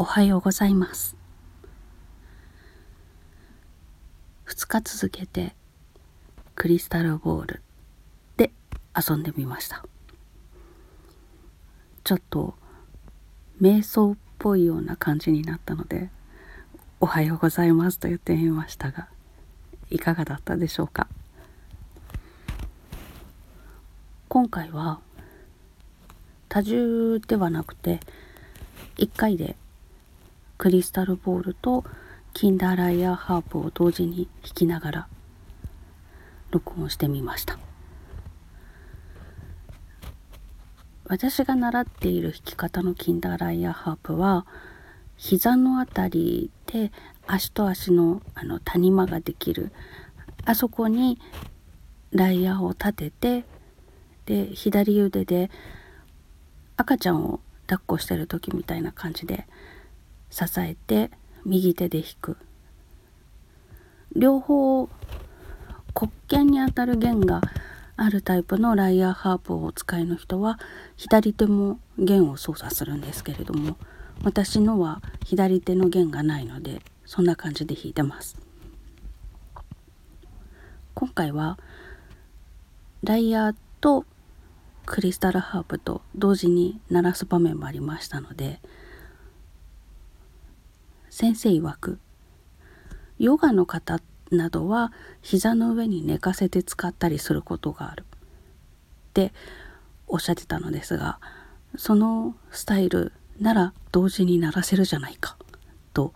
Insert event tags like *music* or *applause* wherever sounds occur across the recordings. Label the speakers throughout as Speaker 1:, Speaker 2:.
Speaker 1: おはようございます。2日続けてクリスタルボールで遊んでみました。ちょっと瞑想っぽいような感じになったのでおはようございますと言ってみましたがいかがだったでしょうか？今回は多重ではなくて1回でクリスタルボールとキンダーライヤーハープを同時に弾きながら録音してみました。私が習っている弾き方のキンダーライヤーハープは膝のあたりで足と足のあの谷間ができるあそこにライヤーを立ててで左腕で赤ちゃんを抱っこしてる時みたいな感じで支えて右手で弾く。両方黒鍵にあたる弦があるタイプのライヤーハープをお使いの人は左手も弦を操作するんですけれども私のは左手の弦がないのでそんな感じで弾いてます。今回はライヤーとクリスタルハープと同時に鳴らす場面もありましたので先生曰くヨガの方などは膝の上に寝かせて使ったりすることがある。っておっしゃってたのですがそのスタイルなら同時に鳴らせるじゃないかと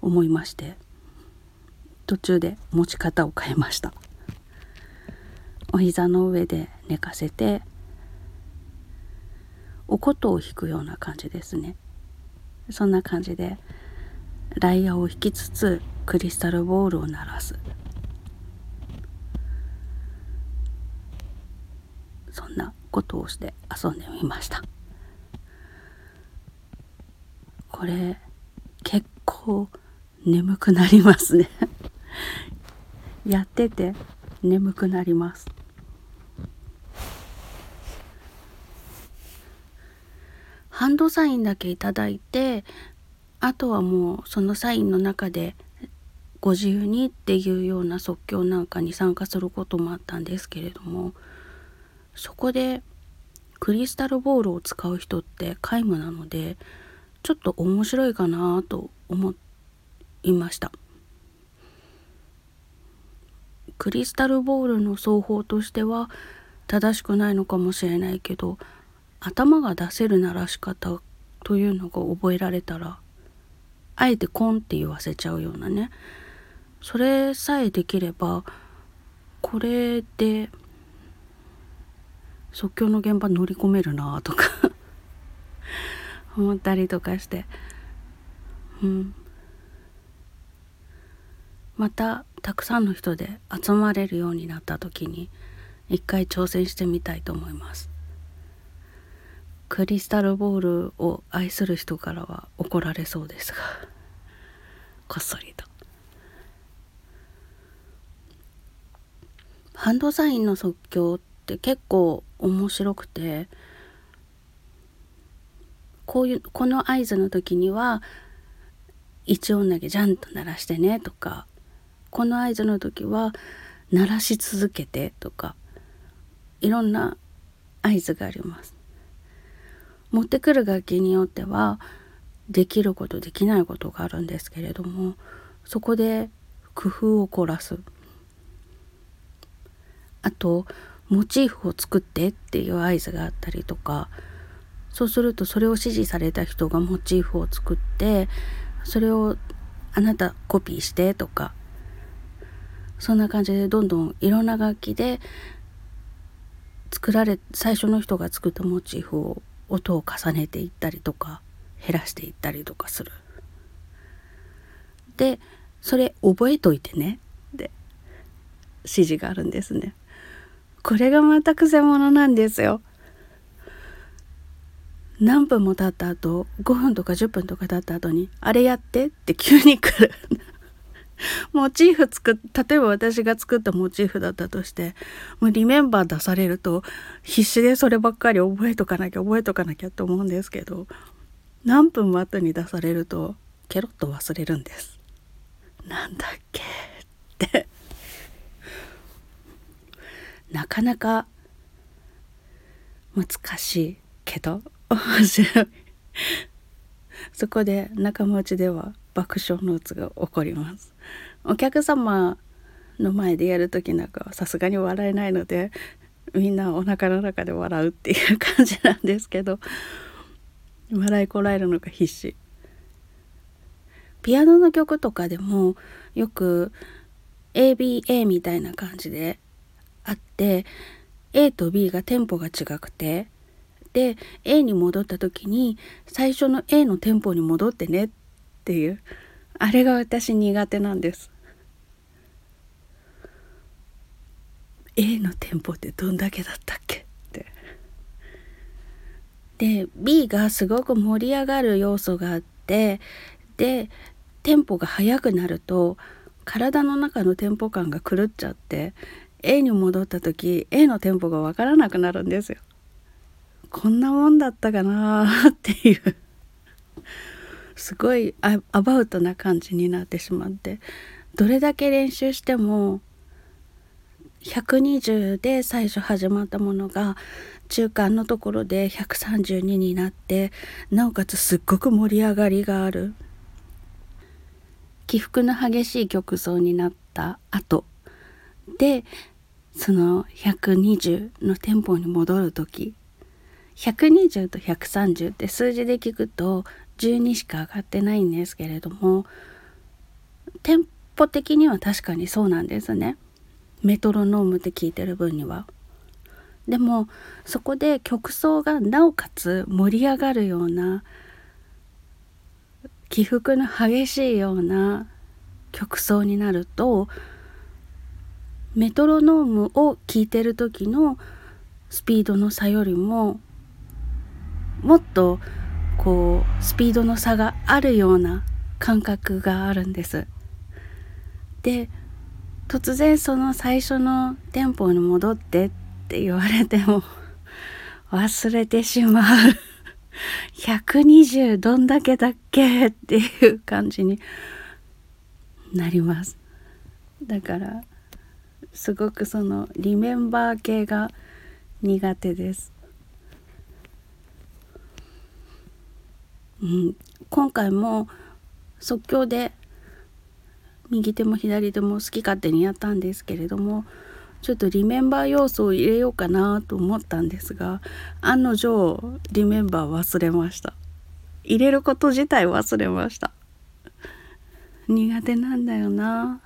Speaker 1: 思いまして途中で持ち方を変えました。お膝の上で寝かせてお琴を弾くような感じですね。そんな感じでライヤーを弾きつつクリスタルボールを鳴らす。そんなことをして遊んでみました。これ結構眠くなりますね。*laughs* やってて眠くなります。ハンドサインだけいただいてあとはもうそのサインの中でご自由にっていうような即興なんかに参加することもあったんですけれどもそこでクリスタルボールを使う人って皆無なのでちょっと面白いかなと思いました。クリスタルボールの奏法としては正しくないのかもしれないけど頭が出せる鳴らし方というのが覚えられたらあえてコンって言わせちゃうようなね。それさえできればこれで即興の現場乗り込めるなとか *laughs* 思ったりとかして。うん。またたくさんの人で集まれるようになった時に一回挑戦してみたいと思います。クリスタルボールを愛する人からは怒られそうですが *laughs* こっそりと。ハンドサインの即興って結構面白くてこういうこの合図の時には一音だけジャンと鳴らしてねとかこの合図の時は鳴らし続けてとかいろんな合図があります。持ってくる楽器によってはできることできないことがあるんですけれどもそこで工夫を凝らす。あとモチーフを作ってっていう合図があったりとかそうするとそれを指示された人がモチーフを作ってそれをあなたコピーしてとかそんな感じでどんどんいろんな楽器で作られ最初の人が作ったモチーフを音を重ねていったりとか減らしていったりとかする。でそれ覚えといてねで指示があるんですね。これがまたくせ者なんですよ。何分も経った後5分とか10分とか経った後に「あれやって」って急に来る *laughs* モチーフ作っ例えば私が作ったモチーフだったとしてもうリメンバー出されると必死でそればっかり覚えとかなきゃ覚えとかなきゃと思うんですけど何分も後に出されるとケロッと忘れるんです。なんだっけ？って。なかなか難しいけど面白い。そこで仲間内では爆笑のうつが起こります。お客様の前でやる時なんかはさすがに笑えないのでみんなお腹の中で笑うっていう感じなんですけど笑いこらえるのが必死ピアノの曲とかでもよく ABA みたいな感じであって A と B がテンポが違くてで A に戻った時に最初の A のテンポに戻ってねってていう。あれが私苦手なんです。A のテンポってどんだけだったっけ？って。で B がすごく盛り上がる要素があってでテンポが速くなると体の中のテンポ感が狂っちゃって A に戻った時 A のテンポが分からなくなるんですよ。こんなもんだったかなっていう。すごいアバウトな感じになってしまってどれだけ練習しても120で最初始まったものが中間のところで132になってなおかつすっごく盛り上がりがある。起伏の激しい曲奏になった後。でその120のテンポに戻る時。120と130って数字で聞くと12しか上がってないんですけれどもテンポ的には確かにそうなんですね。メトロノームって聞いてる分には。でもそこで曲奏がなおかつ盛り上がるような起伏の激しいような曲奏になるとメトロノームを聴いてる時のスピードの差よりももっとこうスピードの差があるような感覚があるんです。で突然その最初のテンポに戻ってって言われても *laughs* 忘れてしまう。*laughs* 120どんだけだっけっていう感じになります。だからすごくそのリメンバー系が苦手です、うん、今回も即興で右手も左手も好き勝手にやったんですけれどもちょっとリメンバー要素を入れようかなと思ったんですが案の定リメンバー忘れました。入れること自体忘れました。苦手なんだよな。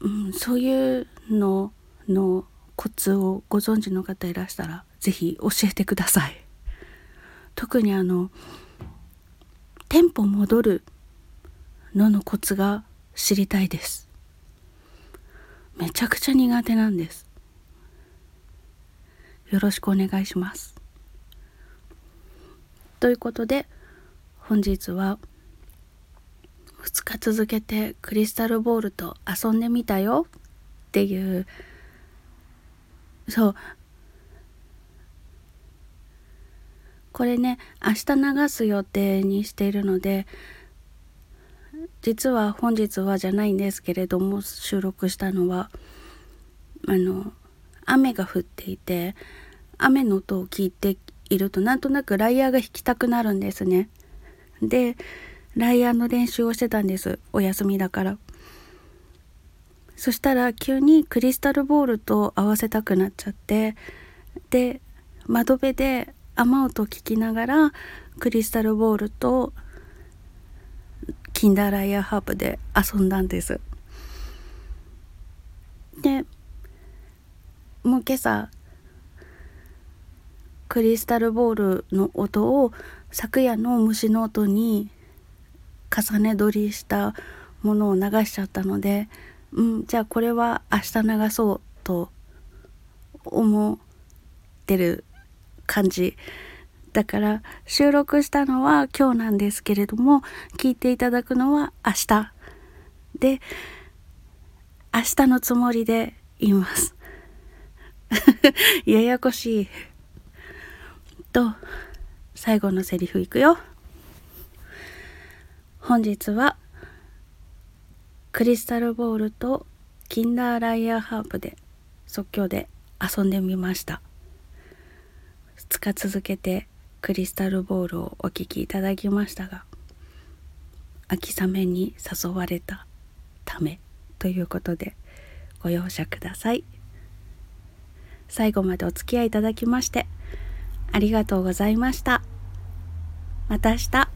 Speaker 1: うんそういうののコツをご存知の方いらしたら是非教えてください。特にあのテンポ戻るののコツが知りたいです。めちゃくちゃ苦手なんです。よろしくお願いします。ということで本日は2日続けてクリスタルボールと遊んでみたよっていうそうこれね明日流す予定にしているので実は本日はじゃないんですけれども収録したのはあの雨が降っていて雨の音を聞いているとなんとなくライヤーが弾きたくなるんですね。でライヤーの練習をしてたんですお休みだから。そしたら急にクリスタルボールと合わせたくなっちゃってで窓辺で雨音を聞きながらクリスタルボールとキンダーライヤーハープで遊んだんです。でもう今朝クリスタルボールの音を昨夜の虫の音に重ね取りしたものを流しちゃったので、うん、じゃあこれは明日流そうと思ってる感じ。だから収録したのは今日なんですけれども聞いていただくのは明日。で明日のつもりで言います。*laughs* ややこしい。と最後のセリフいくよ。本日はクリスタルボールとキンダーライヤーハープで即興で遊んでみました。2日続けてクリスタルボールをお聴きいただきましたが秋雨に誘われたためということでご容赦ください。最後までお付き合いいただきましてありがとうございました。また明日。